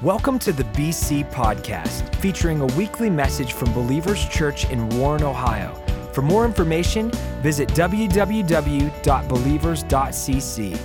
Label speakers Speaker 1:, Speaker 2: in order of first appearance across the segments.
Speaker 1: Welcome to the BC Podcast, featuring a weekly message from Believers Church in Warren, Ohio. For more information, visit www.believers.cc.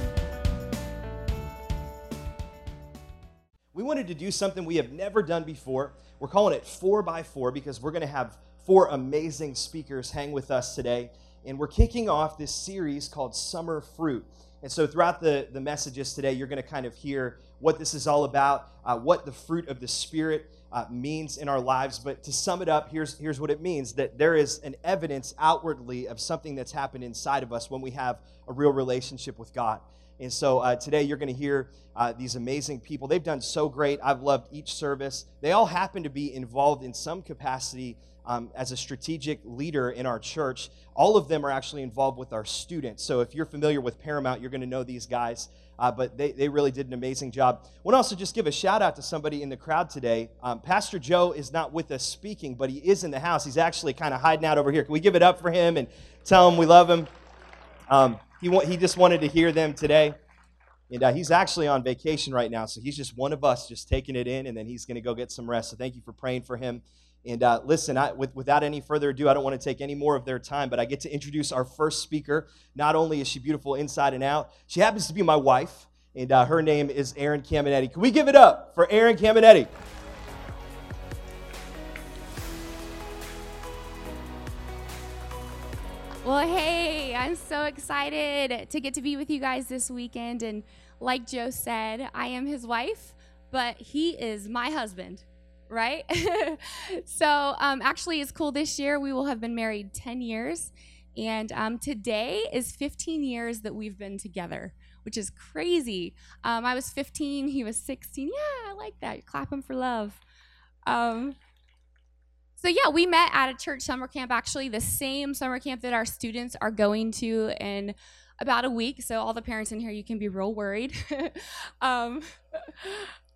Speaker 2: We wanted to do something we have never done before. We're calling it 4 by 4 because we're going to have four amazing speakers hang with us today. And we're kicking off this series called Summer Fruit. And so, throughout the, the messages today, you're going to kind of hear what this is all about, uh, what the fruit of the Spirit uh, means in our lives. But to sum it up, here's, here's what it means that there is an evidence outwardly of something that's happened inside of us when we have a real relationship with God. And so uh, today you're going to hear uh, these amazing people. They've done so great. I've loved each service. They all happen to be involved in some capacity um, as a strategic leader in our church. All of them are actually involved with our students. So if you're familiar with Paramount, you're going to know these guys. Uh, but they, they really did an amazing job. I want to also just give a shout out to somebody in the crowd today. Um, Pastor Joe is not with us speaking, but he is in the house. He's actually kind of hiding out over here. Can we give it up for him and tell him we love him? Um, he, wa- he just wanted to hear them today. And uh, he's actually on vacation right now, so he's just one of us, just taking it in, and then he's going to go get some rest. So thank you for praying for him. And uh, listen, I, with, without any further ado, I don't want to take any more of their time, but I get to introduce our first speaker. Not only is she beautiful inside and out, she happens to be my wife, and uh, her name is Erin Caminetti. Can we give it up for Erin Caminetti?
Speaker 3: Well, hey, I'm so excited to get to be with you guys this weekend. And like Joe said, I am his wife, but he is my husband, right? so, um, actually, it's cool this year. We will have been married 10 years. And um, today is 15 years that we've been together, which is crazy. Um, I was 15, he was 16. Yeah, I like that. Clap him for love. Um, so yeah, we met at a church summer camp, actually the same summer camp that our students are going to in about a week. So all the parents in here, you can be real worried. um,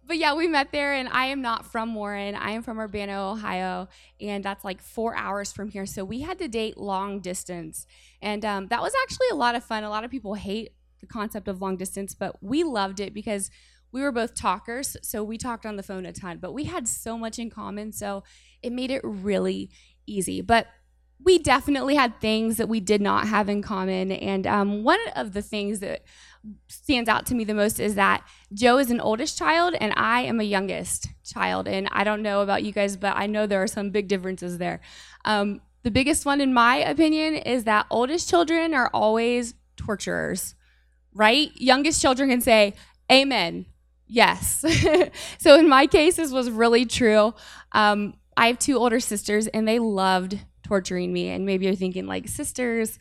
Speaker 3: but yeah, we met there, and I am not from Warren. I am from Urbana, Ohio, and that's like four hours from here. So we had to date long distance, and um, that was actually a lot of fun. A lot of people hate the concept of long distance, but we loved it because we were both talkers, so we talked on the phone a ton, but we had so much in common. So it made it really easy. But we definitely had things that we did not have in common. And um, one of the things that stands out to me the most is that Joe is an oldest child and I am a youngest child. And I don't know about you guys, but I know there are some big differences there. Um, the biggest one, in my opinion, is that oldest children are always torturers, right? Youngest children can say, Amen. Yes. so in my case, this was really true. Um, I have two older sisters, and they loved torturing me. And maybe you're thinking, like, sisters,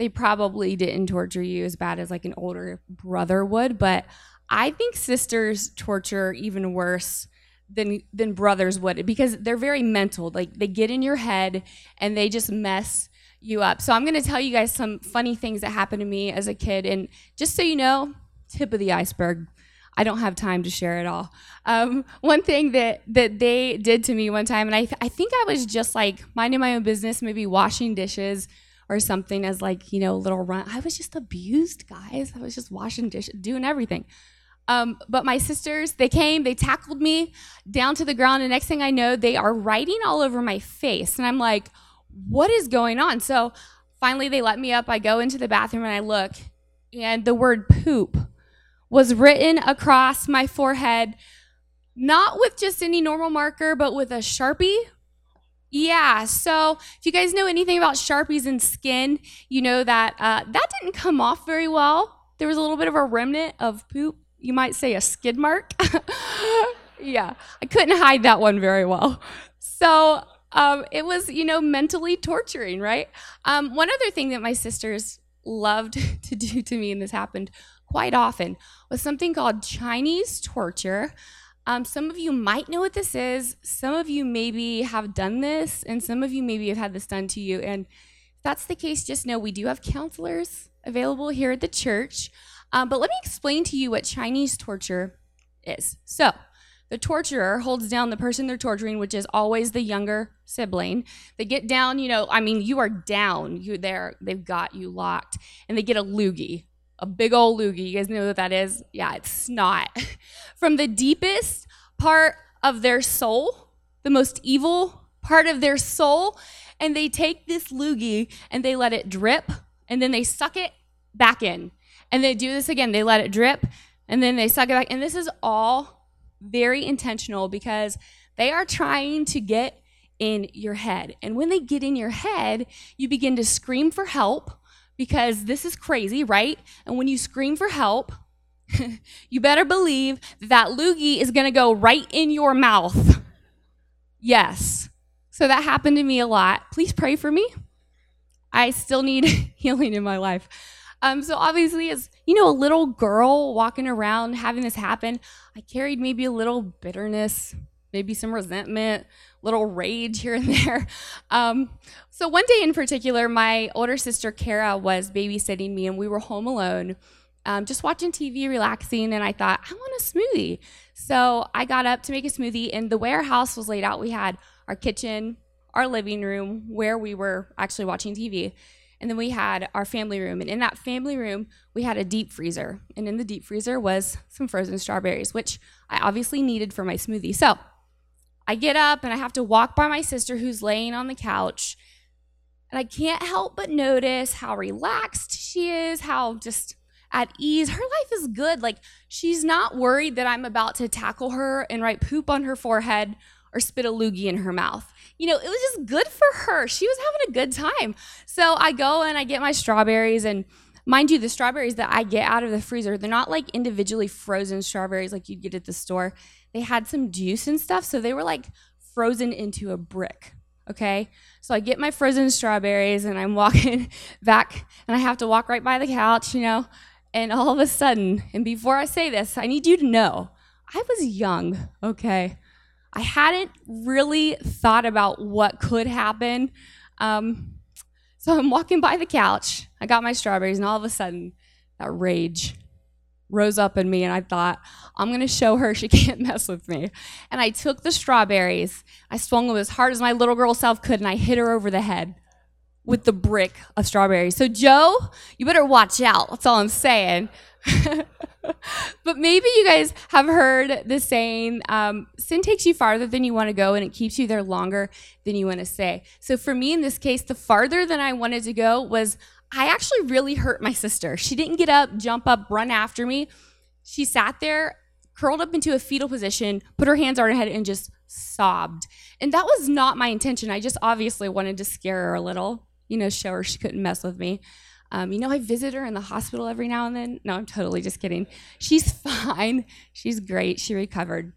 Speaker 3: they probably didn't torture you as bad as like an older brother would, but I think sisters torture even worse than than brothers would because they're very mental. Like they get in your head and they just mess you up. So I'm going to tell you guys some funny things that happened to me as a kid and just so you know, tip of the iceberg. I don't have time to share it all. Um, one thing that that they did to me one time, and I th- I think I was just like minding my own business, maybe washing dishes or something as like you know little run. I was just abused, guys. I was just washing dishes, doing everything. Um, but my sisters, they came, they tackled me down to the ground, and next thing I know, they are writing all over my face, and I'm like, what is going on? So finally, they let me up. I go into the bathroom and I look, and the word poop was written across my forehead, not with just any normal marker, but with a Sharpie. Yeah, so if you guys know anything about Sharpies and skin, you know that uh, that didn't come off very well. There was a little bit of a remnant of poop. You might say a skid mark. yeah, I couldn't hide that one very well. So um, it was, you know, mentally torturing, right? Um, one other thing that my sisters loved to do to me, and this happened quite often, with something called Chinese torture. Um, some of you might know what this is. Some of you maybe have done this, and some of you maybe have had this done to you. And if that's the case, just know we do have counselors available here at the church. Um, but let me explain to you what Chinese torture is. So, the torturer holds down the person they're torturing, which is always the younger sibling. They get down, you know, I mean, you are down. You're there, they've got you locked, and they get a loogie, a big old loogie. You guys know what that is? Yeah, it's snot. From the deepest part of their soul, the most evil part of their soul, and they take this loogie and they let it drip and then they suck it back in. And they do this again. They let it drip and then they suck it back. And this is all very intentional because they are trying to get in your head. And when they get in your head, you begin to scream for help because this is crazy, right? And when you scream for help, you better believe that loogie is going to go right in your mouth. Yes. So that happened to me a lot. Please pray for me. I still need healing in my life. Um, so obviously, as you know, a little girl walking around having this happen, I carried maybe a little bitterness, maybe some resentment, little rage here and there. Um, so one day in particular, my older sister Kara was babysitting me, and we were home alone, um, just watching TV, relaxing. And I thought, I want a smoothie. So I got up to make a smoothie, and the way our house was laid out, we had our kitchen, our living room, where we were actually watching TV. And then we had our family room. And in that family room, we had a deep freezer. And in the deep freezer was some frozen strawberries, which I obviously needed for my smoothie. So I get up and I have to walk by my sister who's laying on the couch. And I can't help but notice how relaxed she is, how just at ease. Her life is good. Like she's not worried that I'm about to tackle her and write poop on her forehead or spit a loogie in her mouth. You know, it was just good for her. She was having a good time. So I go and I get my strawberries and mind you, the strawberries that I get out of the freezer, they're not like individually frozen strawberries like you'd get at the store. They had some juice and stuff, so they were like frozen into a brick. Okay. So I get my frozen strawberries and I'm walking back and I have to walk right by the couch, you know. And all of a sudden, and before I say this, I need you to know I was young, okay? I hadn't really thought about what could happen. Um, so I'm walking by the couch. I got my strawberries, and all of a sudden, that rage rose up in me, and I thought, I'm going to show her she can't mess with me. And I took the strawberries, I swung them as hard as my little girl self could, and I hit her over the head with the brick of strawberries. So, Joe, you better watch out. That's all I'm saying. but maybe you guys have heard the saying um, sin takes you farther than you want to go and it keeps you there longer than you want to stay so for me in this case the farther than i wanted to go was i actually really hurt my sister she didn't get up jump up run after me she sat there curled up into a fetal position put her hands on her head and just sobbed and that was not my intention i just obviously wanted to scare her a little you know show her she couldn't mess with me um, you know, I visit her in the hospital every now and then. No, I'm totally just kidding. She's fine. She's great. She recovered.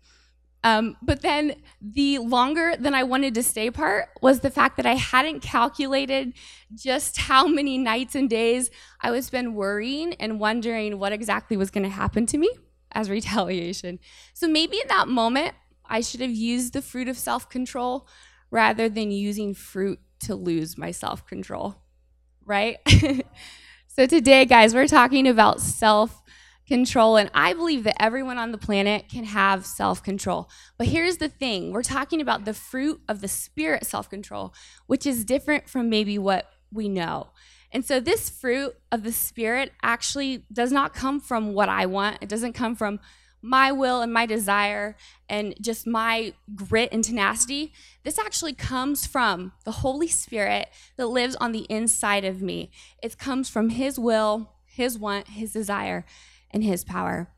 Speaker 3: Um, but then the longer than I wanted to stay part was the fact that I hadn't calculated just how many nights and days I would spend worrying and wondering what exactly was going to happen to me as retaliation. So maybe in that moment, I should have used the fruit of self control rather than using fruit to lose my self control right? so today, guys, we're talking about self control. And I believe that everyone on the planet can have self control. But here's the thing we're talking about the fruit of the spirit self control, which is different from maybe what we know. And so, this fruit of the spirit actually does not come from what I want, it doesn't come from my will and my desire and just my grit and tenacity, this actually comes from the Holy Spirit that lives on the inside of me. It comes from His will, His want, His desire, and His power.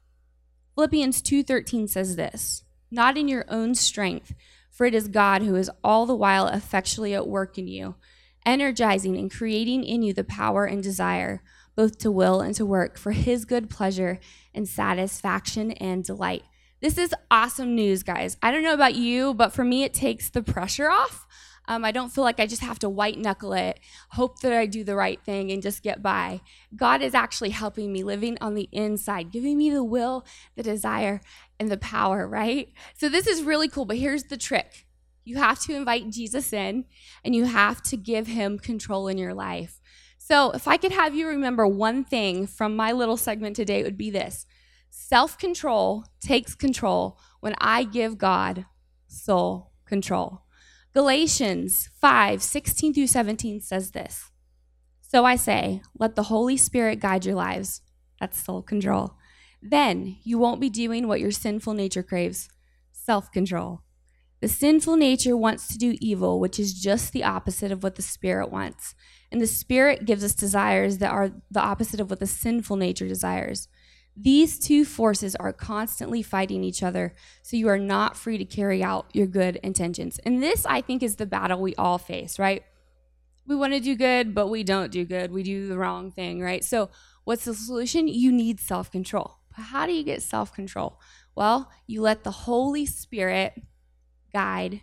Speaker 3: Philippians 2:13 says this, "Not in your own strength, for it is God who is all the while effectually at work in you, energizing and creating in you the power and desire both to will and to work for his good pleasure and satisfaction and delight. This is awesome news, guys. I don't know about you, but for me, it takes the pressure off. Um, I don't feel like I just have to white knuckle it, hope that I do the right thing, and just get by. God is actually helping me, living on the inside, giving me the will, the desire, and the power, right? So this is really cool, but here's the trick you have to invite Jesus in, and you have to give him control in your life. So, if I could have you remember one thing from my little segment today, it would be this self control takes control when I give God soul control. Galatians 5 16 through 17 says this So I say, let the Holy Spirit guide your lives. That's soul control. Then you won't be doing what your sinful nature craves. self control. The sinful nature wants to do evil, which is just the opposite of what the Spirit wants. And the Spirit gives us desires that are the opposite of what the sinful nature desires. These two forces are constantly fighting each other, so you are not free to carry out your good intentions. And this, I think, is the battle we all face, right? We want to do good, but we don't do good. We do the wrong thing, right? So, what's the solution? You need self control. But how do you get self control? Well, you let the Holy Spirit guide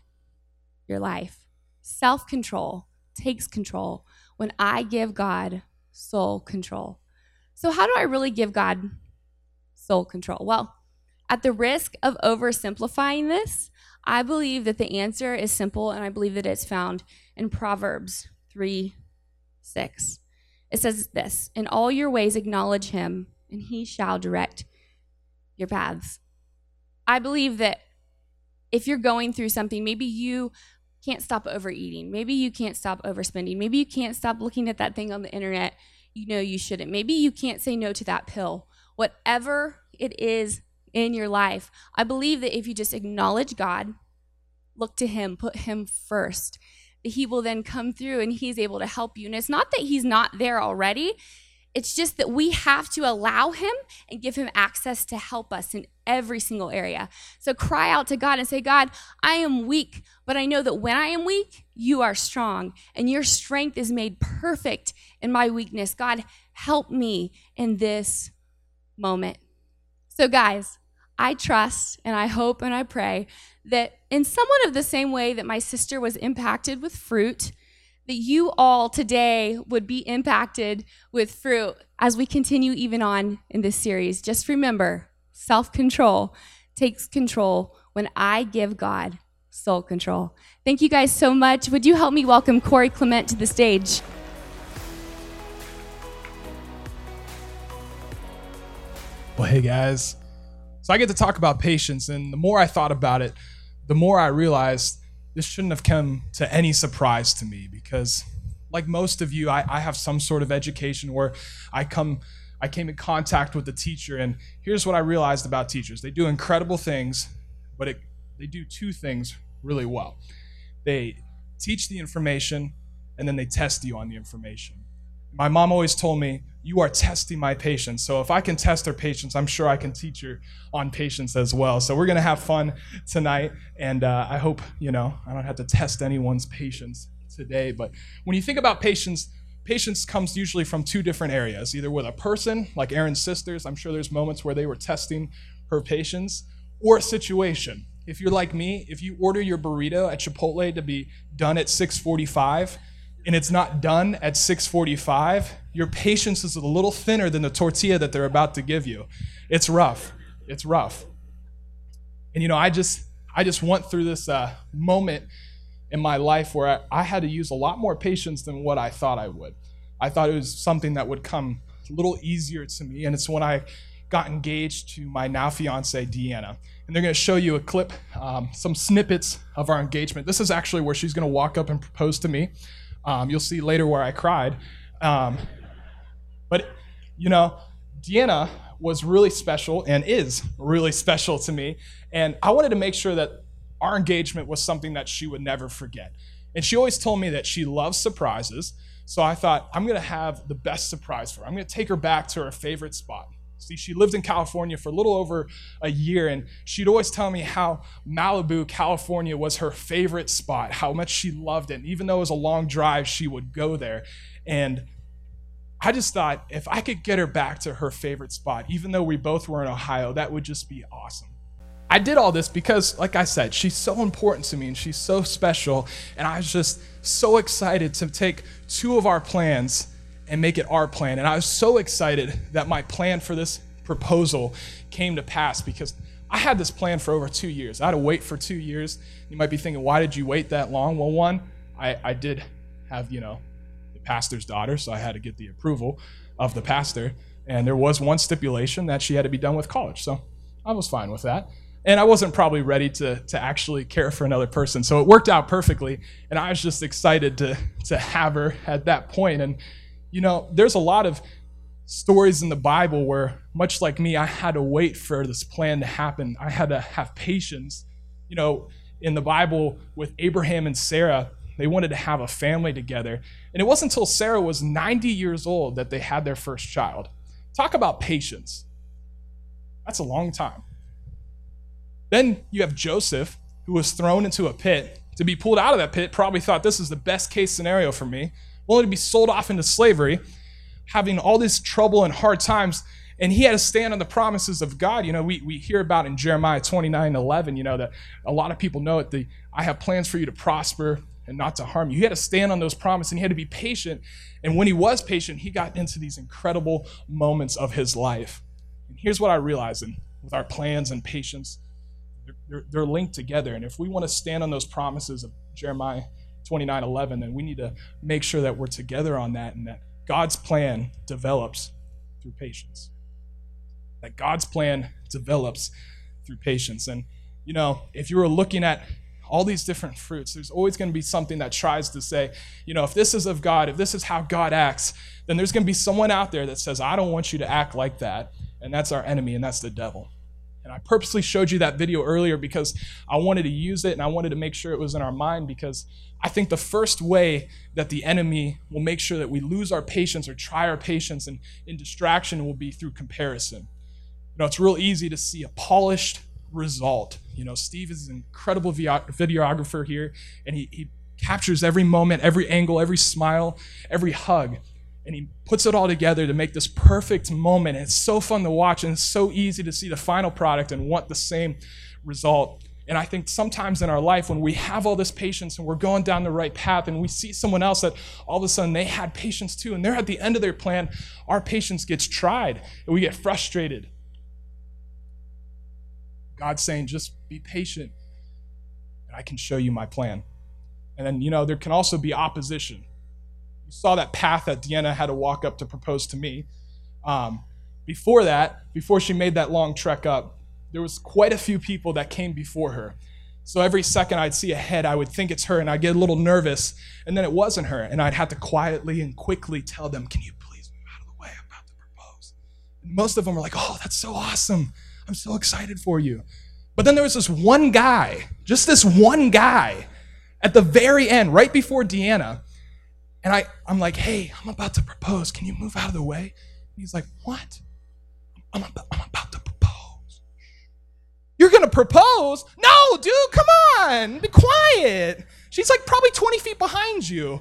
Speaker 3: your life. Self control takes control when I give God soul control. So, how do I really give God soul control? Well, at the risk of oversimplifying this, I believe that the answer is simple, and I believe that it's found in Proverbs 3 6. It says this In all your ways, acknowledge him, and he shall direct your paths. I believe that if you're going through something, maybe you can't stop overeating. Maybe you can't stop overspending. Maybe you can't stop looking at that thing on the internet you know you shouldn't. Maybe you can't say no to that pill. Whatever it is in your life, I believe that if you just acknowledge God, look to Him, put Him first, He will then come through and He's able to help you. And it's not that He's not there already, it's just that we have to allow Him and give Him access to help us in every single area. So cry out to God and say, God, I am weak, but I know that when I am weak, you are strong, and your strength is made perfect in my weakness. God, help me in this moment. So, guys, I trust and I hope and I pray that in somewhat of the same way that my sister was impacted with fruit, that you all today would be impacted with fruit as we continue even on in this series. Just remember self control takes control when I give God soul control. Thank you guys so much. Would you help me welcome Corey Clement to the stage?
Speaker 4: Well, hey guys. So I get to talk about patience, and the more I thought about it, the more I realized this shouldn't have come to any surprise to me because like most of you I, I, have some sort of education where i come i came in contact with a teacher and here's what i realized about teachers. They do incredible things but it, they do two things really well. They teach the information and then they test you on the information. My mom always told me you are testing my patience. So if I can test their patience, I'm sure I can teach you on patience as well. So we're gonna have fun tonight, and uh, I hope you know I don't have to test anyone's patience today. But when you think about patience, patience comes usually from two different areas. Either with a person, like Erin's sisters. I'm sure there's moments where they were testing her patience, or a situation. If you're like me, if you order your burrito at Chipotle to be done at 645 and it's not done at 645 your patience is a little thinner than the tortilla that they're about to give you. It's rough. It's rough. And you know i just i just went through this uh, moment in my life where I, I had to use a lot more patience than what i thought i would. I thought it was something that would come a little easier to me and it's when i got engaged to my now fiance deanna. And they're going to show you a clip um, some snippets of our engagement. This is actually where she's going to walk up and propose to me um, you'll see later where I cried. Um, but, you know, Deanna was really special and is really special to me. And I wanted to make sure that our engagement was something that she would never forget. And she always told me that she loves surprises. So I thought, I'm going to have the best surprise for her. I'm going to take her back to her favorite spot. See, she lived in California for a little over a year, and she'd always tell me how Malibu, California was her favorite spot, how much she loved it. And even though it was a long drive, she would go there. And I just thought if I could get her back to her favorite spot, even though we both were in Ohio, that would just be awesome. I did all this because, like I said, she's so important to me and she's so special. And I was just so excited to take two of our plans and make it our plan. And I was so excited that my plan for this proposal came to pass because I had this plan for over two years. I had to wait for two years. You might be thinking, why did you wait that long? Well, one, I, I did have, you know, the pastor's daughter, so I had to get the approval of the pastor. And there was one stipulation that she had to be done with college. So I was fine with that. And I wasn't probably ready to, to actually care for another person. So it worked out perfectly. And I was just excited to, to have her at that point. And you know, there's a lot of stories in the Bible where, much like me, I had to wait for this plan to happen. I had to have patience you know, in the Bible with Abraham and Sarah, they wanted to have a family together. And it wasn't until Sarah was 90 years old that they had their first child. Talk about patience. That's a long time. Then you have Joseph, who was thrown into a pit. To be pulled out of that pit, probably thought this is the best case scenario for me, only to be sold off into slavery, having all this trouble and hard times. And he had to stand on the promises of God. You know, we, we hear about in Jeremiah 29 11, you know, that a lot of people know it. The I have plans for you to prosper and not to harm you. He had to stand on those promises and he had to be patient. And when he was patient, he got into these incredible moments of his life. And here's what I realized and with our plans and patience, they're, they're linked together. And if we want to stand on those promises of Jeremiah 29 11, then we need to make sure that we're together on that and that God's plan develops through patience. That God's plan develops through patience. And, you know, if you were looking at all these different fruits. There's always going to be something that tries to say, you know, if this is of God, if this is how God acts, then there's going to be someone out there that says, I don't want you to act like that. And that's our enemy, and that's the devil. And I purposely showed you that video earlier because I wanted to use it and I wanted to make sure it was in our mind because I think the first way that the enemy will make sure that we lose our patience or try our patience and in distraction will be through comparison. You know, it's real easy to see a polished, result. You know, Steve is an incredible videographer here, and he, he captures every moment, every angle, every smile, every hug, and he puts it all together to make this perfect moment. And it's so fun to watch, and it's so easy to see the final product and want the same result. And I think sometimes in our life, when we have all this patience and we're going down the right path, and we see someone else that all of a sudden they had patience too, and they're at the end of their plan, our patience gets tried, and we get frustrated. God's saying, just be patient, and I can show you my plan. And then, you know, there can also be opposition. You saw that path that Deanna had to walk up to propose to me. Um, before that, before she made that long trek up, there was quite a few people that came before her. So every second I'd see a head, I would think it's her, and I'd get a little nervous, and then it wasn't her, and I'd have to quietly and quickly tell them, "Can you please move out of the way? I'm about to propose." And most of them were like, "Oh, that's so awesome! I'm so excited for you. But then there was this one guy, just this one guy, at the very end, right before Deanna. And I, I'm like, hey, I'm about to propose. Can you move out of the way? And he's like, what? I'm about, I'm about to propose. You're going to propose? No, dude, come on. Be quiet. She's like probably 20 feet behind you.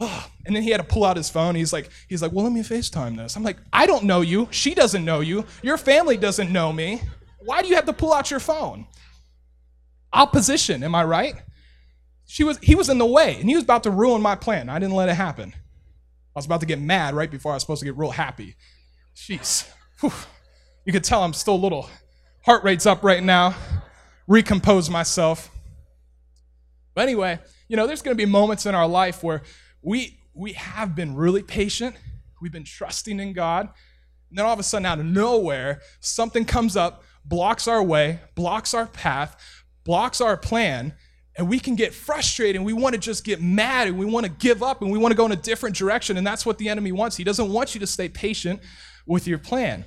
Speaker 4: And then he had to pull out his phone. He's like, he's like, well, let me FaceTime this. I'm like, I don't know you. She doesn't know you. Your family doesn't know me. Why do you have to pull out your phone? Opposition, am I right? She was, he was in the way, and he was about to ruin my plan. I didn't let it happen. I was about to get mad right before I was supposed to get real happy. Jeez. Whew. You could tell I'm still a little, heart rate's up right now. Recompose myself. But anyway, you know, there's going to be moments in our life where we we have been really patient. We've been trusting in God. And then all of a sudden, out of nowhere, something comes up blocks our way, blocks our path, blocks our plan, and we can get frustrated and we want to just get mad and we want to give up and we want to go in a different direction. And that's what the enemy wants. He doesn't want you to stay patient with your plan.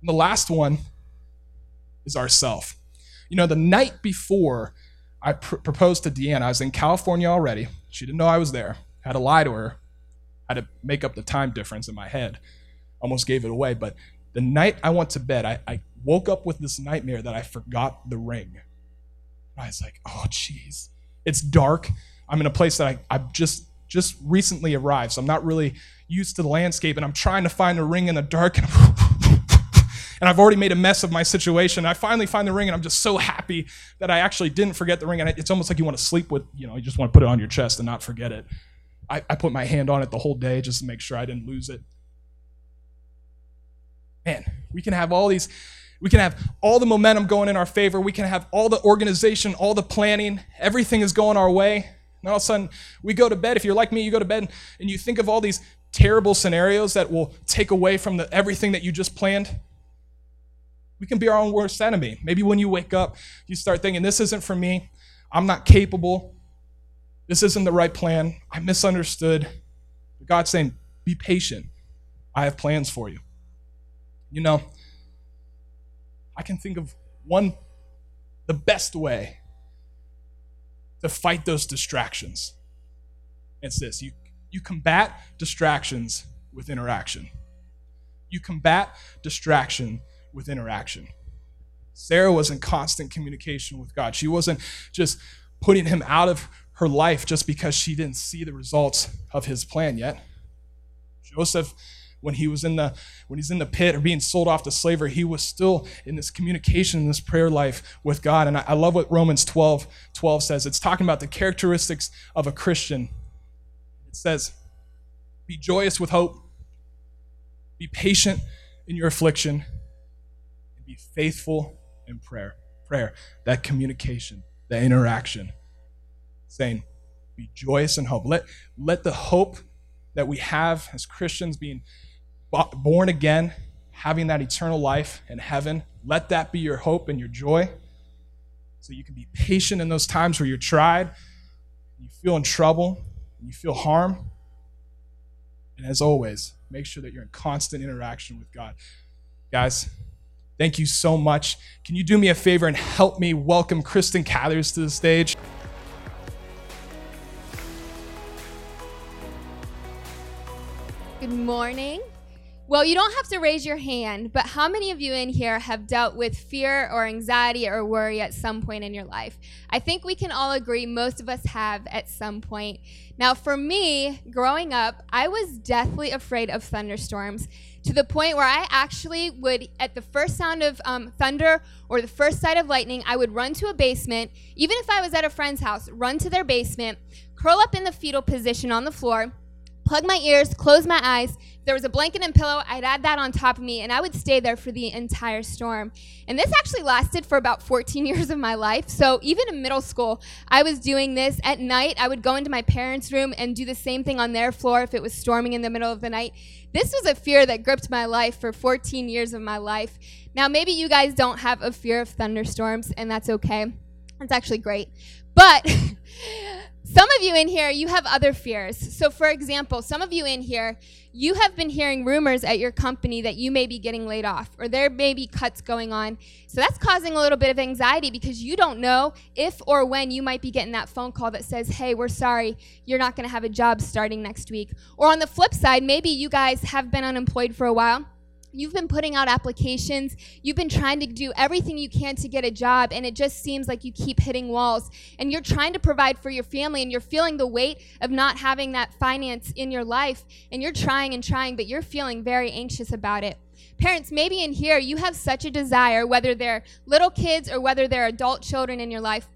Speaker 4: And the last one is ourself. You know, the night before I pr- proposed to Deanna, I was in California already. She didn't know I was there. I had to lie to her. I had to make up the time difference in my head. Almost gave it away, but the night I went to bed, I, I woke up with this nightmare that I forgot the ring. I was like, oh, jeez. It's dark. I'm in a place that I, I've just just recently arrived, so I'm not really used to the landscape, and I'm trying to find the ring in the dark, and, and I've already made a mess of my situation. I finally find the ring, and I'm just so happy that I actually didn't forget the ring. And it's almost like you want to sleep with, you know, you just want to put it on your chest and not forget it. I, I put my hand on it the whole day just to make sure I didn't lose it man, we can have all these, we can have all the momentum going in our favor. We can have all the organization, all the planning. Everything is going our way. And all of a sudden, we go to bed. If you're like me, you go to bed and you think of all these terrible scenarios that will take away from the, everything that you just planned. We can be our own worst enemy. Maybe when you wake up, you start thinking, this isn't for me. I'm not capable. This isn't the right plan. I misunderstood. But God's saying, be patient. I have plans for you. You know, I can think of one the best way to fight those distractions. It's this you, you combat distractions with interaction. You combat distraction with interaction. Sarah was in constant communication with God. She wasn't just putting him out of her life just because she didn't see the results of his plan yet. Joseph, when he was in the when he's in the pit or being sold off to slavery, he was still in this communication, in this prayer life with God. And I, I love what Romans 12, 12 says. It's talking about the characteristics of a Christian. It says, be joyous with hope, be patient in your affliction, be faithful in prayer. Prayer, that communication, that interaction. Saying, be joyous in hope. Let, let the hope that we have as Christians being born again, having that eternal life in heaven, let that be your hope and your joy. So you can be patient in those times where you're tried, you feel in trouble, you feel harm. And as always, make sure that you're in constant interaction with God. Guys, thank you so much. Can you do me a favor and help me welcome Kristen Cathers to the stage?
Speaker 3: Good morning. Well, you don't have to raise your hand, but how many of you in here have dealt with fear or anxiety or worry at some point in your life? I think we can all agree most of us have at some point. Now, for me, growing up, I was deathly afraid of thunderstorms to the point where I actually would, at the first sound of um, thunder or the first sight of lightning, I would run to a basement, even if I was at a friend's house, run to their basement, curl up in the fetal position on the floor plug my ears, close my eyes. If there was a blanket and pillow, I'd add that on top of me, and I would stay there for the entire storm. And this actually lasted for about 14 years of my life. So even in middle school, I was doing this at night. I would go into my parents' room and do the same thing on their floor if it was storming in the middle of the night. This was a fear that gripped my life for 14 years of my life. Now, maybe you guys don't have a fear of thunderstorms, and that's okay. That's actually great. But Some of you in here, you have other fears. So, for example, some of you in here, you have been hearing rumors at your company that you may be getting laid off or there may be cuts going on. So, that's causing a little bit of anxiety because you don't know if or when you might be getting that phone call that says, hey, we're sorry, you're not going to have a job starting next week. Or on the flip side, maybe you guys have been unemployed for a while You've been putting out applications. You've been trying to do everything you can to get a job, and it just seems like you keep hitting walls. And you're trying to provide for your family, and you're feeling the weight of not having that finance in your life. And you're trying and trying, but you're feeling very anxious about it. Parents, maybe in here you have such a desire, whether they're little kids or whether they're adult children in your life,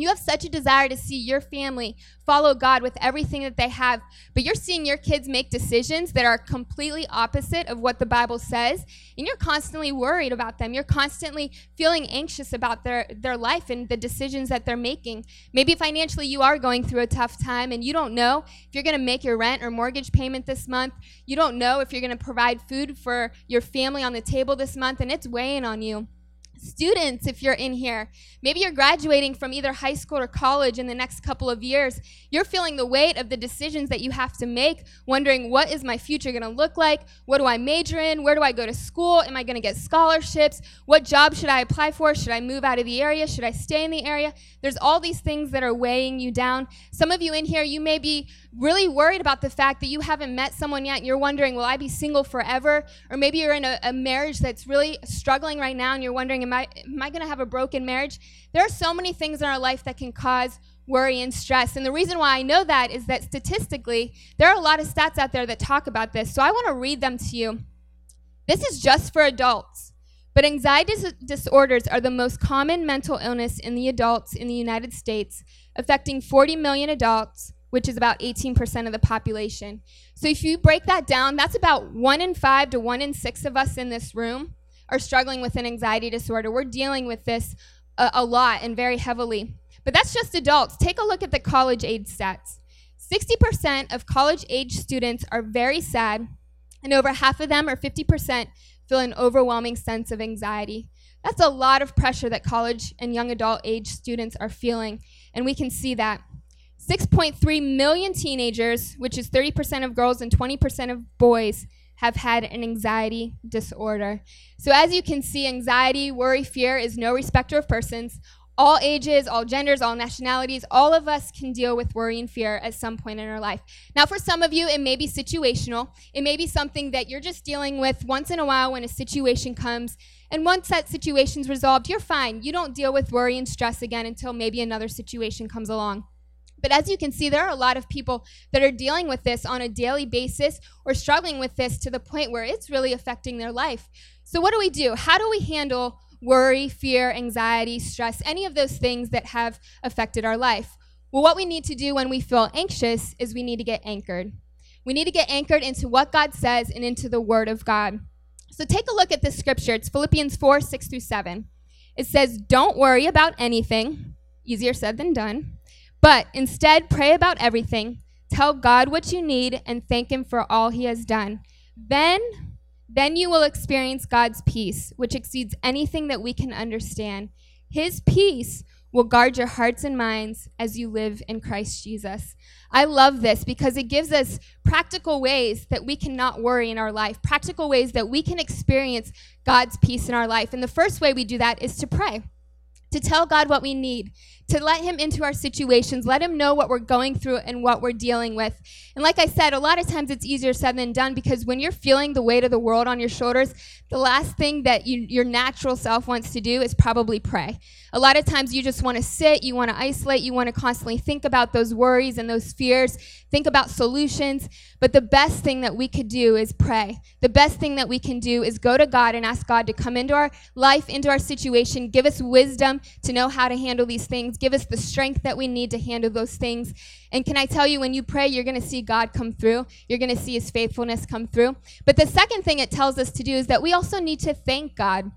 Speaker 3: you have such a desire to see your family follow God with everything that they have, but you're seeing your kids make decisions that are completely opposite of what the Bible says, and you're constantly worried about them. You're constantly feeling anxious about their, their life and the decisions that they're making. Maybe financially you are going through a tough time and you don't know if you're going to make your rent or mortgage payment this month. You don't know if you're going to provide food for your family on the table this month, and it's weighing on you. Students, if you're in here, maybe you're graduating from either high school or college in the next couple of years. You're feeling the weight of the decisions that you have to make, wondering what is my future going to look like? What do I major in? Where do I go to school? Am I going to get scholarships? What job should I apply for? Should I move out of the area? Should I stay in the area? There's all these things that are weighing you down. Some of you in here, you may be really worried about the fact that you haven't met someone yet and you're wondering, will I be single forever? Or maybe you're in a, a marriage that's really struggling right now and you're wondering, am I, am I going to have a broken marriage? There are so many things in our life that can cause worry and stress. And the reason why I know that is that statistically, there are a lot of stats out there that talk about this. So I want to read them to you. This is just for adults. But anxiety dis- disorders are the most common mental illness in the adults in the United States, affecting 40 million adults which is about 18% of the population. So if you break that down, that's about one in five to one in six of us in this room are struggling with an anxiety disorder. We're dealing with this a, a lot and very heavily. But that's just adults. Take a look at the college age stats. 60% of college age students are very sad, and over half of them, or 50%, feel an overwhelming sense of anxiety. That's a lot of pressure that college and young adult age students are feeling, and we can see that. 6.3 million teenagers, which is 30% of girls and 20% of boys, have had an anxiety disorder. So, as you can see, anxiety, worry, fear is no respecter of persons. all ages, all genders, all nationalities, all of us can deal with worry and fear at some point in our life. Now, for some of you, it may be situational. It may be something that you're just dealing with once in a while when a situation comes. And once that situation's resolved, you're fine. You don't deal with worry and stress again until maybe another situation comes along. But as you can see, there are a lot of people that are dealing with this on a daily basis or struggling with this to the point where it's really affecting their life. So, what do we do? How do we handle worry, fear, anxiety, stress, any of those things that have affected our life? Well, what we need to do when we feel anxious is we need to get anchored. We need to get anchored into what God says and into the Word of God. So, take a look at this scripture. It's Philippians 4 6 through 7. It says, Don't worry about anything, easier said than done. But instead, pray about everything. Tell God what you need and thank Him for all He has done. Then, then you will experience God's peace, which exceeds anything that we can understand. His peace will guard your hearts and minds as you live in Christ Jesus. I love this because it gives us practical ways that we cannot worry in our life, practical ways that we can experience God's peace in our life. And the first way we do that is to pray, to tell God what we need, to let him into our situations, let him know what we're going through and what we're dealing with. And like I said, a lot of times it's easier said than done because when you're feeling the weight of the world on your shoulders, the last thing that you, your natural self wants to do is probably pray. A lot of times you just want to sit, you want to isolate, you want to constantly think about those worries and those fears, think about solutions. But the best thing that we could do is pray. The best thing that we can do is go to God and ask God to come into our life, into our situation, give us wisdom to know how to handle these things, give us the strength that we need to handle those things. And can I tell you, when you pray, you're going to see God come through. You're going to see his faithfulness come through. But the second thing it tells us to do is that we also need to thank God.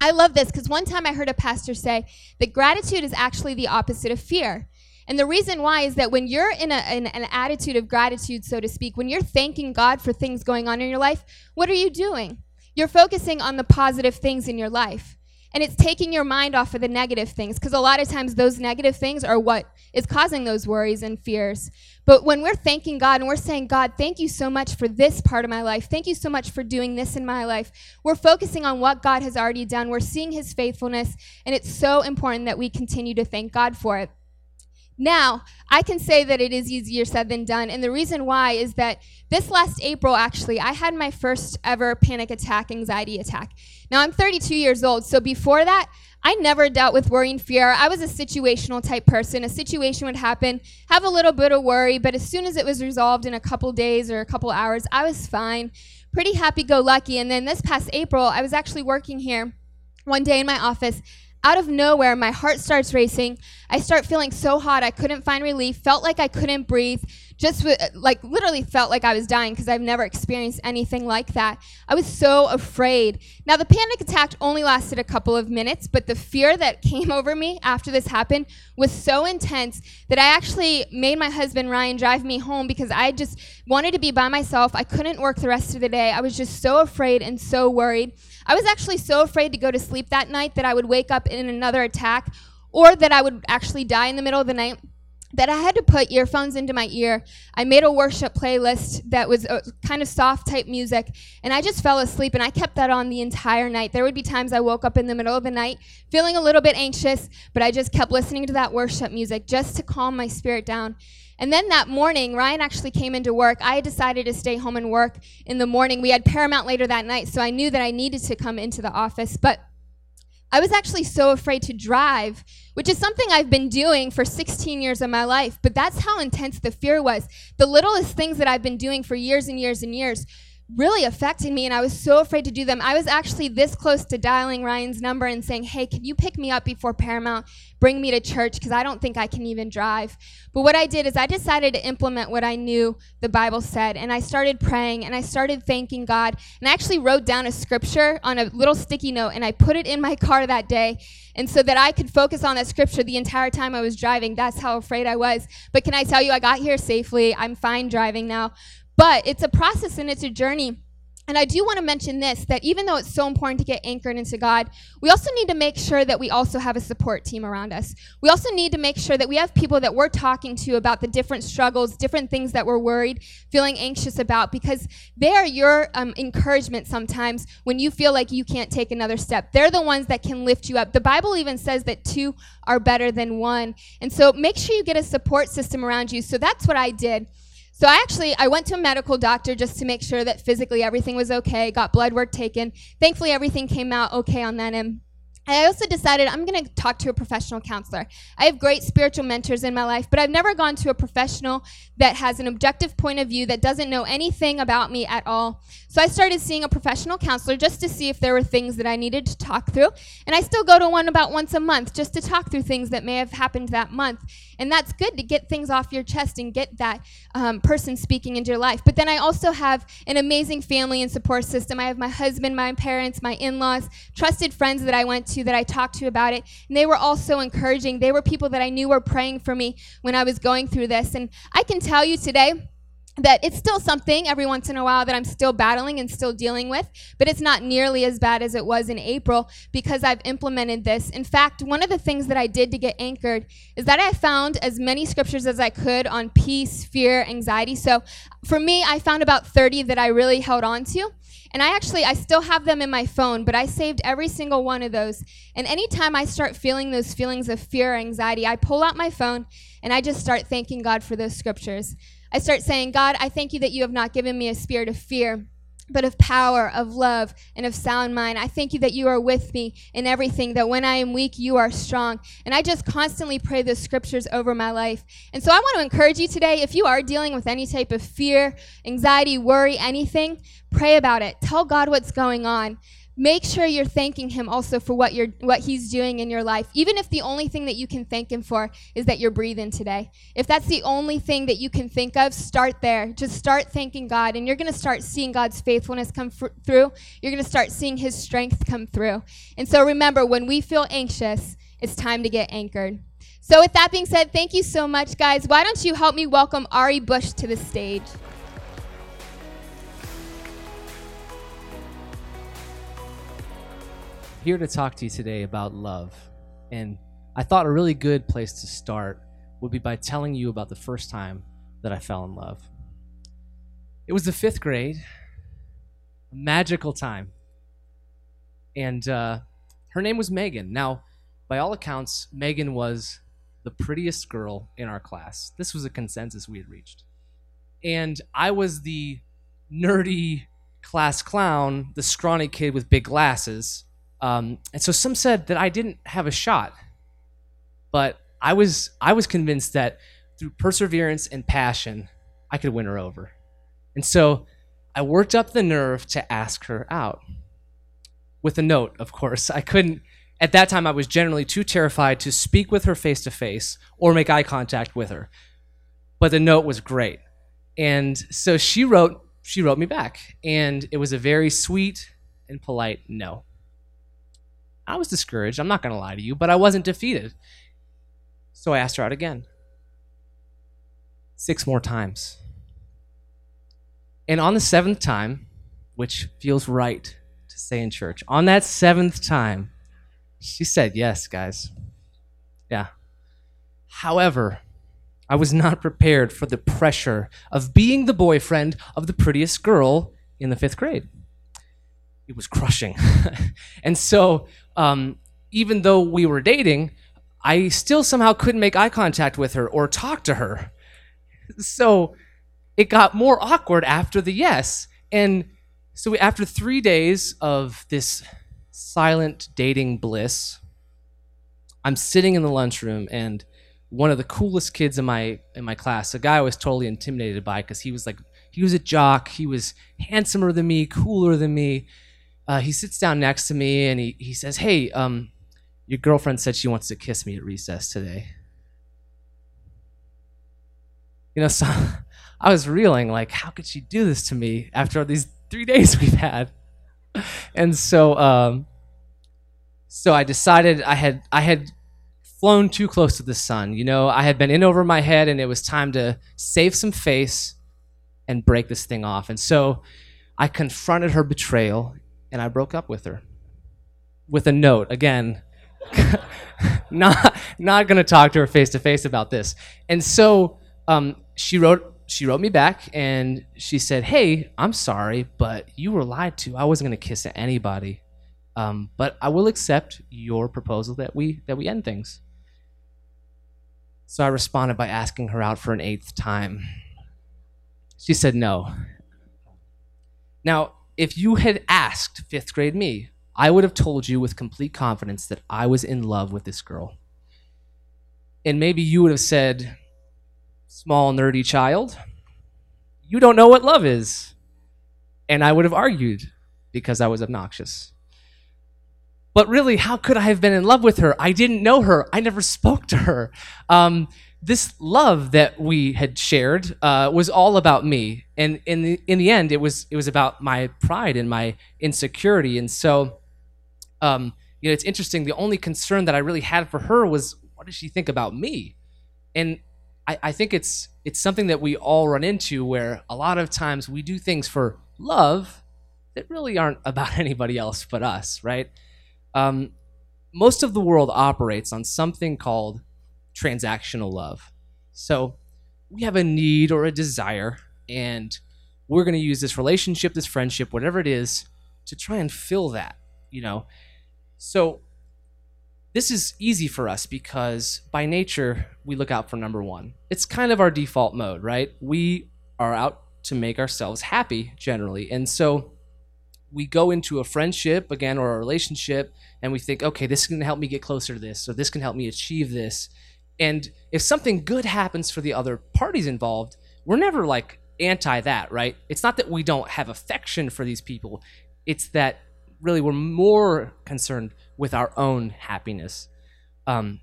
Speaker 3: I love this because one time I heard a pastor say that gratitude is actually the opposite of fear. And the reason why is that when you're in, a, in, an attitude of gratitude, so to speak, when you're thanking God for things going on in your life, what are you doing? You're focusing on the positive things in your life. And it's taking your mind off of the negative things because a lot of times those negative things are what is causing those worries and fears. But when we're thanking God and we're saying, God, thank you so much for this part of my life. Thank you so much for doing this in my life. We're focusing on what God has already done. We're seeing his faithfulness. And it's so important that we continue to thank God for it. Now, I can say that it is easier said than done. And the reason why is that this last April, actually, I had my first ever panic attack, anxiety attack. Now, I'm 32 years old. So before that, I never dealt with worry and fear. I was a situational type person. A situation would happen, have a little bit of worry, but as soon as it was resolved in a couple days or a couple hours, I was fine. Pretty happy go lucky. And then this past April, I was actually working here one day in my office out of nowhere, my heart starts racing. I start feeling so hot, I couldn't find relief, felt like I couldn't breathe, just w- like literally felt like I was dying because I've never experienced anything like that. I was so afraid. Now, the panic attack only lasted a couple of minutes, but the fear that came over me after this happened was so intense that I actually made my husband Ryan drive me home because I just wanted to be by myself. I couldn't work the rest of the day. I was just so afraid and so worried. I was actually so afraid to go to sleep that night that I would wake up in another attack or that I would actually die in the middle of the night that I had to put earphones into my ear. I made a worship playlist that was a kind of soft type music, and I just fell asleep and I kept that on the entire night. There would be times I woke up in the middle of the night feeling a little bit anxious, but I just kept listening to that worship music just to calm my spirit down. And then that morning, Ryan actually came into work. I decided to stay home and work in the morning. We had Paramount later that night, so I knew that I needed to come into the office. But I was actually so afraid to drive, which is something I've been doing for 16 years of my life. But that's how intense the fear was. The littlest things that I've been doing for years and years and years really affected me and I was so afraid to do them. I was actually this close to dialing Ryan's number and saying, "Hey, can you pick me up before Paramount? Bring me to church because I don't think I can even drive." But what I did is I decided to implement what I knew the Bible said and I started praying and I started thanking God. And I actually wrote down a scripture on a little sticky note and I put it in my car that day. And so that I could focus on that scripture the entire time I was driving. That's how afraid I was. But can I tell you I got here safely. I'm fine driving now. But it's a process and it's a journey. And I do want to mention this that even though it's so important to get anchored into God, we also need to make sure that we also have a support team around us. We also need to make sure that we have people that we're talking to about the different struggles, different things that we're worried, feeling anxious about, because they are your um, encouragement sometimes when you feel like you can't take another step. They're the ones that can lift you up. The Bible even says that two are better than one. And so make sure you get a support system around you. So that's what I did. So I actually I went to a medical doctor just to make sure that physically everything was okay. Got blood work taken. Thankfully everything came out okay on that end. I also decided I'm going to talk to a professional counselor. I have great spiritual mentors in my life, but I've never gone to a professional that has an objective point of view that doesn't know anything about me at all. So I started seeing a professional counselor just to see if there were things that I needed to talk through. And I still go to one about once a month just to talk through things that may have happened that month. And that's good to get things off your chest and get that um, person speaking into your life. But then I also have an amazing family and support system. I have my husband, my parents, my in laws, trusted friends that I went to to that I talked to about it. And they were all so encouraging. They were people that I knew were praying for me when I was going through this. And I can tell you today, that it's still something every once in a while that I'm still battling and still dealing with, but it's not nearly as bad as it was in April because I've implemented this. In fact, one of the things that I did to get anchored is that I found as many scriptures as I could on peace, fear, anxiety. So for me, I found about 30 that I really held on to. And I actually, I still have them in my phone, but I saved every single one of those. And anytime I start feeling those feelings of fear or anxiety, I pull out my phone and I just start thanking God for those scriptures. I start saying, God, I thank you that you have not given me a spirit of fear, but of power, of love, and of sound mind. I thank you that you are with me in everything, that when I am weak, you are strong. And I just constantly pray those scriptures over my life. And so I want to encourage you today if you are dealing with any type of fear, anxiety, worry, anything, pray about it. Tell God what's going on make sure you're thanking him also for what you're what he's doing in your life. Even if the only thing that you can thank him for is that you're breathing today. If that's the only thing that you can think of start there. Just start thanking god and you're going to start seeing god's faithfulness come fr- through. You're going to start seeing his strength come through. And so remember when we feel anxious it's time to get anchored. So with that being said thank you so much guys. Why don't you help me welcome ari bush to the stage
Speaker 5: here to talk to you today about love. And I thought a really good place to start would be by telling you about the first time that I fell in love. It was the fifth grade, a magical time. And uh, her name was Megan. Now, by all accounts, Megan was the prettiest girl in our class. This was a consensus we had reached. And I was the nerdy class clown, the scrawny kid with big glasses um, and so some said that I didn't have a shot, but I was I was convinced that through perseverance and passion, I could win her over. And so I worked up the nerve to ask her out. With a note, of course. I couldn't at that time I was generally too terrified to speak with her face to face or make eye contact with her. But the note was great. And so she wrote she wrote me back and it was a very sweet and polite no. I was discouraged, I'm not going to lie to you, but I wasn't defeated. So I asked her out again. Six more times. And on the seventh time, which feels right to say in church, on that seventh time, she said yes, guys. Yeah. However, I was not prepared for the pressure of being the boyfriend of the prettiest girl in the fifth grade it was crushing. and so, um, even though we were dating, I still somehow couldn't make eye contact with her or talk to her. So it got more awkward after the yes. And so, we, after three days of this silent dating bliss, I'm sitting in the lunchroom and one of the coolest kids in my in my class, a guy I was totally intimidated by because he was like he was a jock, he was handsomer than me, cooler than me, uh, he sits down next to me and he, he says, Hey, um, your girlfriend said she wants to kiss me at recess today. You know, so I was reeling, like, how could she do this to me after all these three days we've had? And so, um, so I decided I had I had flown too close to the sun. You know, I had been in over my head, and it was time to save some face and break this thing off. And so, I confronted her betrayal and I broke up with her with a note. Again, not not going to talk to her face to face about this. And so um, she wrote she wrote me back and she said, "Hey, I'm sorry, but you were lied to. I wasn't going to kiss anybody, um, but I will accept your proposal that we that we end things." So I responded by asking her out for an eighth time. She said no. Now, if you had asked fifth grade me, I would have told you with complete confidence that I was in love with this girl. And maybe you would have said, small, nerdy child, you don't know what love is. And I would have argued because I was obnoxious. But really, how could I have been in love with her? I didn't know her. I never spoke to her. Um, this love that we had shared uh, was all about me, and in the in the end, it was it was about my pride and my insecurity. And so, um, you know, it's interesting. The only concern that I really had for her was, what does she think about me? And I, I think it's it's something that we all run into, where a lot of times we do things for love that really aren't about anybody else but us, right? Um, most of the world operates on something called transactional love. So we have a need or a desire, and we're going to use this relationship, this friendship, whatever it is, to try and fill that, you know? So this is easy for us because by nature, we look out for number one. It's kind of our default mode, right? We are out to make ourselves happy generally. And so we go into a friendship again or a relationship and we think, okay, this can help me get closer to this, or this can help me achieve this. And if something good happens for the other parties involved, we're never like anti that, right? It's not that we don't have affection for these people, it's that really we're more concerned with our own happiness. Um,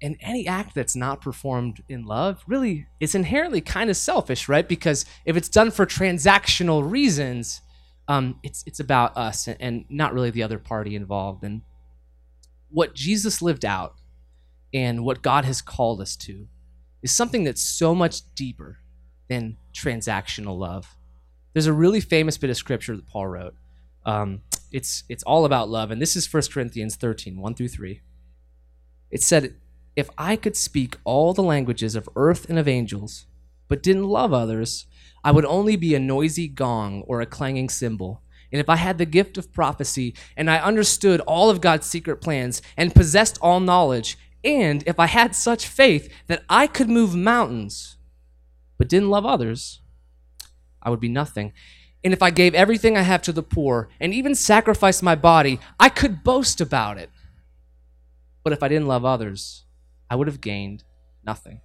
Speaker 5: and any act that's not performed in love really is inherently kind of selfish, right? Because if it's done for transactional reasons, um, it's it's about us and, and not really the other party involved. And what Jesus lived out and what God has called us to is something that's so much deeper than transactional love. There's a really famous bit of scripture that Paul wrote. Um, it's it's all about love, and this is 1 Corinthians 13, 1 through 3. It said, If I could speak all the languages of earth and of angels, but didn't love others, I would only be a noisy gong or a clanging cymbal. And if I had the gift of prophecy, and I understood all of God's secret plans, and possessed all knowledge, and if I had such faith that I could move mountains, but didn't love others, I would be nothing. And if I gave everything I have to the poor, and even sacrificed my body, I could boast about it. But if I didn't love others, I would have gained nothing.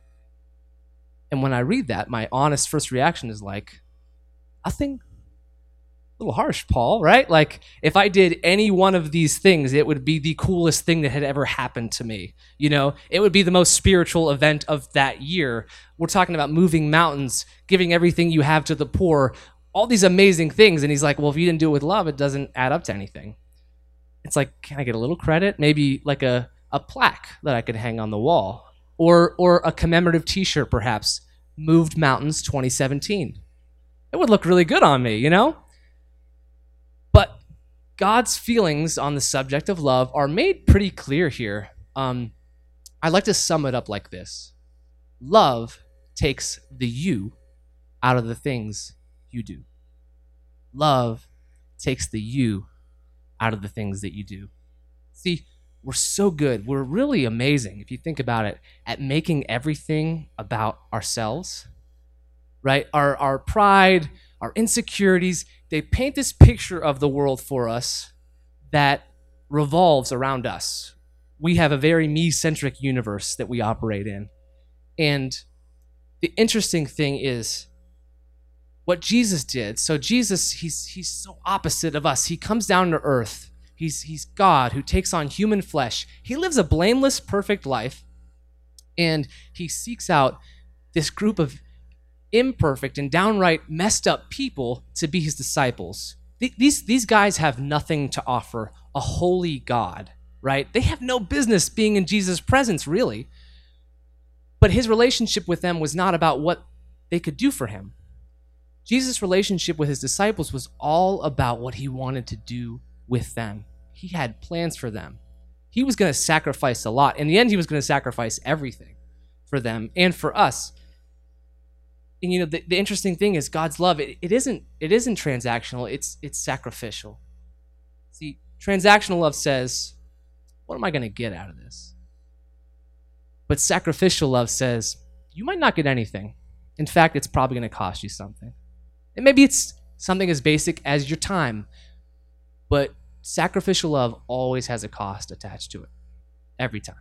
Speaker 5: And when I read that, my honest first reaction is like, nothing? Little harsh, Paul, right? Like, if I did any one of these things, it would be the coolest thing that had ever happened to me. You know, it would be the most spiritual event of that year. We're talking about moving mountains, giving everything you have to the poor, all these amazing things. And he's like, well, if you didn't do it with love, it doesn't add up to anything. It's like, can I get a little credit? Maybe like a, a plaque that I could hang on the wall or or a commemorative T-shirt, perhaps. Moved Mountains 2017. It would look really good on me, you know. God's feelings on the subject of love are made pretty clear here. Um, I like to sum it up like this: Love takes the you out of the things you do. Love takes the you out of the things that you do. See, we're so good. We're really amazing, if you think about it, at making everything about ourselves, right? Our, our pride, our insecurities, they paint this picture of the world for us that revolves around us. We have a very me centric universe that we operate in. And the interesting thing is, what Jesus did. So Jesus, he's he's so opposite of us. He comes down to earth He's, he's God who takes on human flesh. He lives a blameless, perfect life, and he seeks out this group of imperfect and downright messed up people to be his disciples. These, these guys have nothing to offer a holy God, right? They have no business being in Jesus' presence, really. But his relationship with them was not about what they could do for him. Jesus' relationship with his disciples was all about what he wanted to do with them. He had plans for them. He was going to sacrifice a lot. In the end, he was going to sacrifice everything for them and for us. And you know, the, the interesting thing is God's love, it, it isn't it isn't transactional, it's it's sacrificial. See, transactional love says, what am I going to get out of this? But sacrificial love says, you might not get anything. In fact, it's probably going to cost you something. And maybe it's something as basic as your time, but sacrificial love always has a cost attached to it, every time.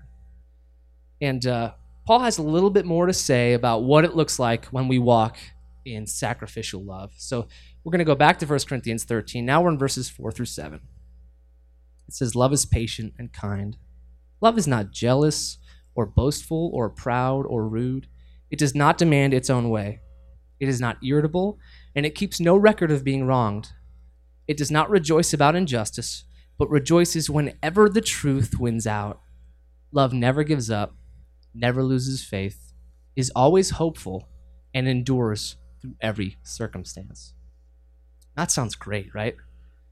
Speaker 5: And uh, Paul has a little bit more to say about what it looks like when we walk in sacrificial love. So we're going to go back to 1 Corinthians 13. Now we're in verses 4 through 7. It says, Love is patient and kind. Love is not jealous or boastful or proud or rude. It does not demand its own way. It is not irritable, and it keeps no record of being wronged. It does not rejoice about injustice, but rejoices whenever the truth wins out. Love never gives up, never loses faith, is always hopeful, and endures through every circumstance. That sounds great, right?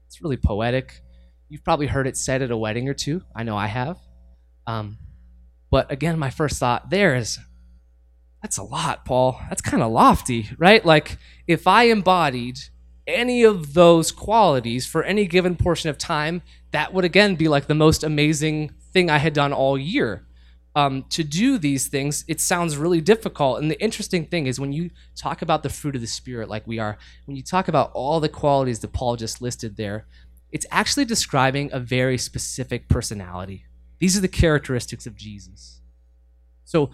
Speaker 5: It's really poetic. You've probably heard it said at a wedding or two. I know I have. Um, but again, my first thought there is that's a lot, Paul. That's kind of lofty, right? Like, if I embodied any of those qualities for any given portion of time, that would again be like the most amazing thing I had done all year. Um, to do these things, it sounds really difficult. And the interesting thing is when you talk about the fruit of the Spirit, like we are, when you talk about all the qualities that Paul just listed there, it's actually describing a very specific personality. These are the characteristics of Jesus. So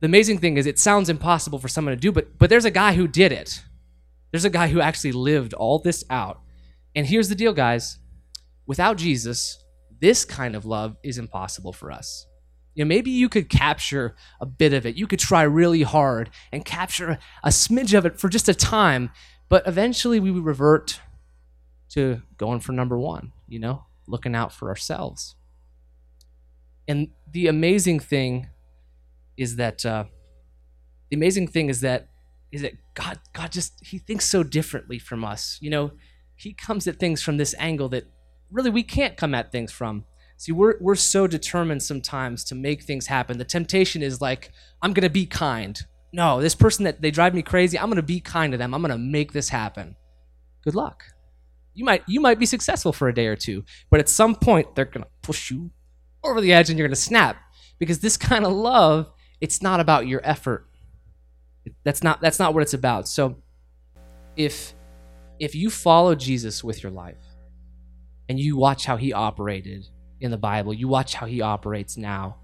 Speaker 5: the amazing thing is it sounds impossible for someone to do, but but there's a guy who did it. There's a guy who actually lived all this out. And here's the deal, guys. Without Jesus, this kind of love is impossible for us. You know, maybe you could capture a bit of it. You could try really hard and capture a smidge of it for just a time, but eventually we would revert to going for number one, you know, looking out for ourselves. And the amazing thing is that uh, the amazing thing is that is that God God just he thinks so differently from us. You know, he comes at things from this angle that really we can't come at things from. See, we're we're so determined sometimes to make things happen. The temptation is like, I'm gonna be kind. No, this person that they drive me crazy, I'm gonna be kind to them. I'm gonna make this happen. Good luck. You might you might be successful for a day or two, but at some point they're gonna push you over the edge and you're gonna snap. Because this kind of love, it's not about your effort that's not that's not what it's about. So if if you follow Jesus with your life and you watch how he operated in the Bible, you watch how he operates now,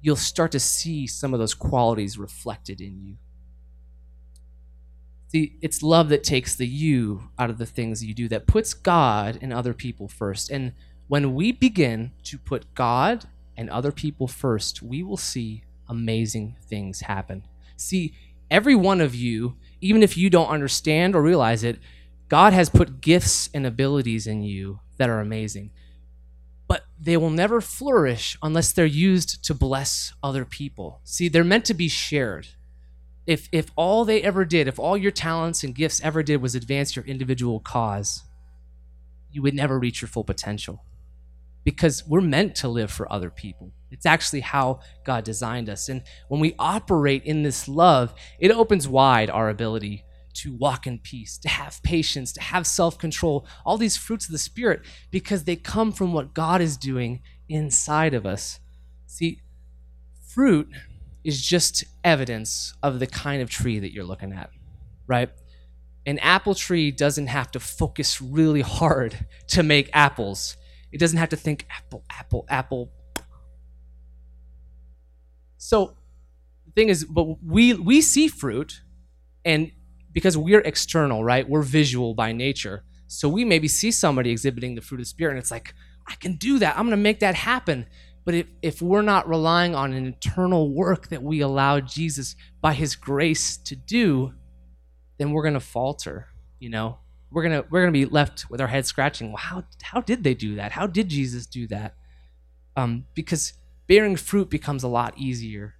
Speaker 5: you'll start to see some of those qualities reflected in you. See, it's love that takes the you out of the things you do, that puts God and other people first. And when we begin to put God and other people first, we will see amazing things happen. See, every one of you, even if you don't understand or realize it, God has put gifts and abilities in you that are amazing. But they will never flourish unless they're used to bless other people. See, they're meant to be shared. If, if all they ever did, if all your talents and gifts ever did was advance your individual cause, you would never reach your full potential because we're meant to live for other people. It's actually how God designed us. And when we operate in this love, it opens wide our ability to walk in peace, to have patience, to have self control, all these fruits of the Spirit, because they come from what God is doing inside of us. See, fruit is just evidence of the kind of tree that you're looking at, right? An apple tree doesn't have to focus really hard to make apples. It doesn't have to think apple, apple, apple. So the thing is, but we we see fruit, and because we're external, right? We're visual by nature. So we maybe see somebody exhibiting the fruit of the spirit, and it's like, I can do that. I'm gonna make that happen. But if, if we're not relying on an internal work that we allow Jesus by his grace to do, then we're gonna falter, you know? we're gonna we're gonna be left with our heads scratching. Well, how how did they do that? How did Jesus do that? Um, because bearing fruit becomes a lot easier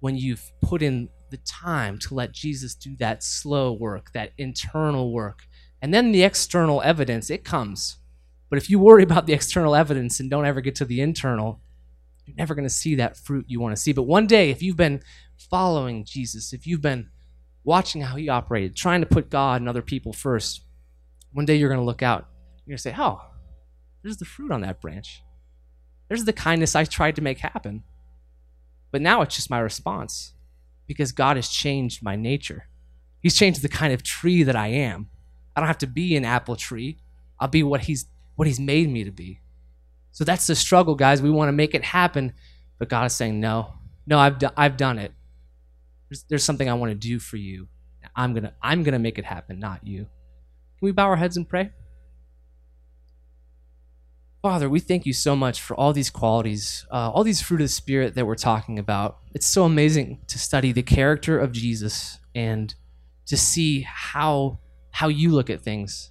Speaker 5: when you've put in the time to let Jesus do that slow work, that internal work. And then the external evidence, it comes. But if you worry about the external evidence and don't ever get to the internal, you're never going to see that fruit you want to see. But one day, if you've been following Jesus, if you've been watching how he operated, trying to put God and other people first, one day you're going to look out. You're going to say, Oh, there's the fruit on that branch. There's the kindness I tried to make happen. But now it's just my response because God has changed my nature. He's changed the kind of tree that I am. I don't have to be an apple tree. I'll be what he's what he's made me to be. So that's the struggle, guys. We want to make it happen, but God is saying, "No. No, I've do- I've done it. There's, there's something I want to do for you. I'm going to I'm going to make it happen, not you." Can we bow our heads and pray? Father, we thank you so much for all these qualities, uh, all these fruit of the Spirit that we're talking about. It's so amazing to study the character of Jesus and to see how how you look at things.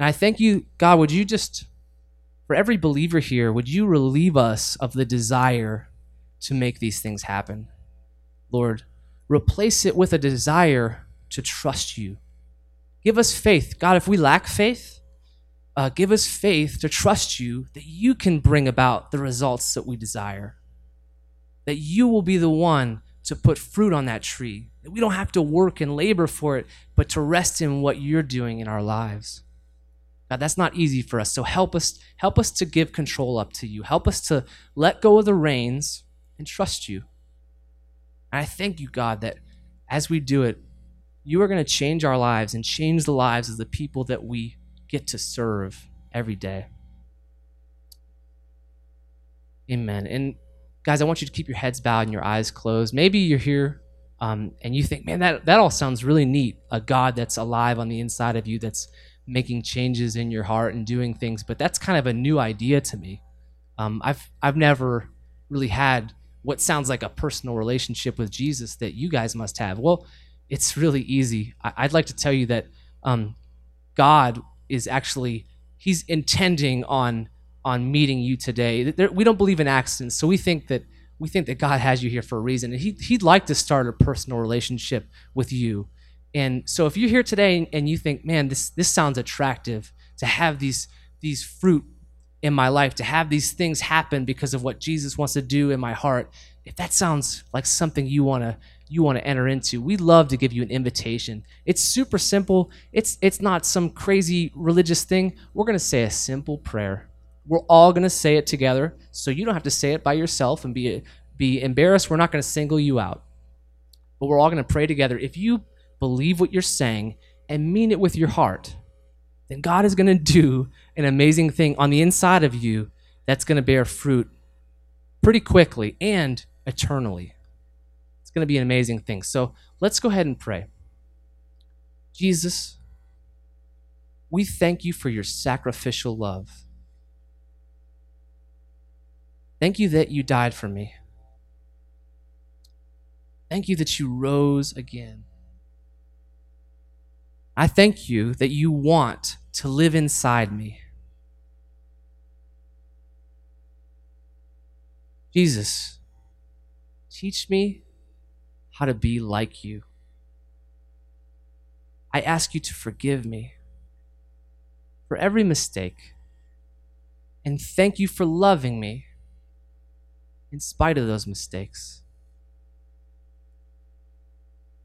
Speaker 5: And I thank you, God. Would you just, for every believer here, would you relieve us of the desire to make these things happen, Lord? Replace it with a desire to trust you. Give us faith, God. If we lack faith uh, give us faith to trust you that you can bring about the results that we desire. That you will be the one to put fruit on that tree. That we don't have to work and labor for it, but to rest in what you're doing in our lives. God, that's not easy for us. So help us, help us to give control up to you. Help us to let go of the reins and trust you. And I thank you, God, that as we do it, you are going to change our lives and change the lives of the people that we get to serve every day. Amen. And guys, I want you to keep your heads bowed and your eyes closed. Maybe you're here um, and you think, man, that, that all sounds really neat. A God that's alive on the inside of you, that's making changes in your heart and doing things. But that's kind of a new idea to me. Um, I've, I've never really had what sounds like a personal relationship with Jesus that you guys must have. Well, it's really easy. I, would like to tell you that um, God is actually he's intending on on meeting you today. There, we don't believe in accidents, so we think that we think that God has you here for a reason, he, He'd like to start a personal relationship with you. And so, if you're here today and you think, "Man, this this sounds attractive to have these these fruit in my life, to have these things happen because of what Jesus wants to do in my heart," if that sounds like something you want to you want to enter into, we love to give you an invitation. It's super simple. It's it's not some crazy religious thing. We're going to say a simple prayer. We're all going to say it together, so you don't have to say it by yourself and be be embarrassed. We're not going to single you out. But we're all going to pray together. If you believe what you're saying and mean it with your heart, then God is going to do an amazing thing on the inside of you that's going to bear fruit pretty quickly and eternally going to be an amazing thing. So let's go ahead and pray. Jesus, we thank you for your sacrificial love. Thank you that you died for me. Thank you that you rose again. I thank you that you want to live inside me. Jesus, teach me how to be like you. I ask you to forgive me for every mistake and thank you for loving me in spite of those mistakes.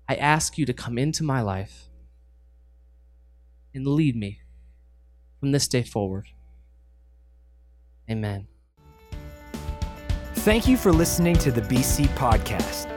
Speaker 5: I ask you to come into my life and lead me from this day forward. Amen.
Speaker 1: Thank you for listening to the BC Podcast.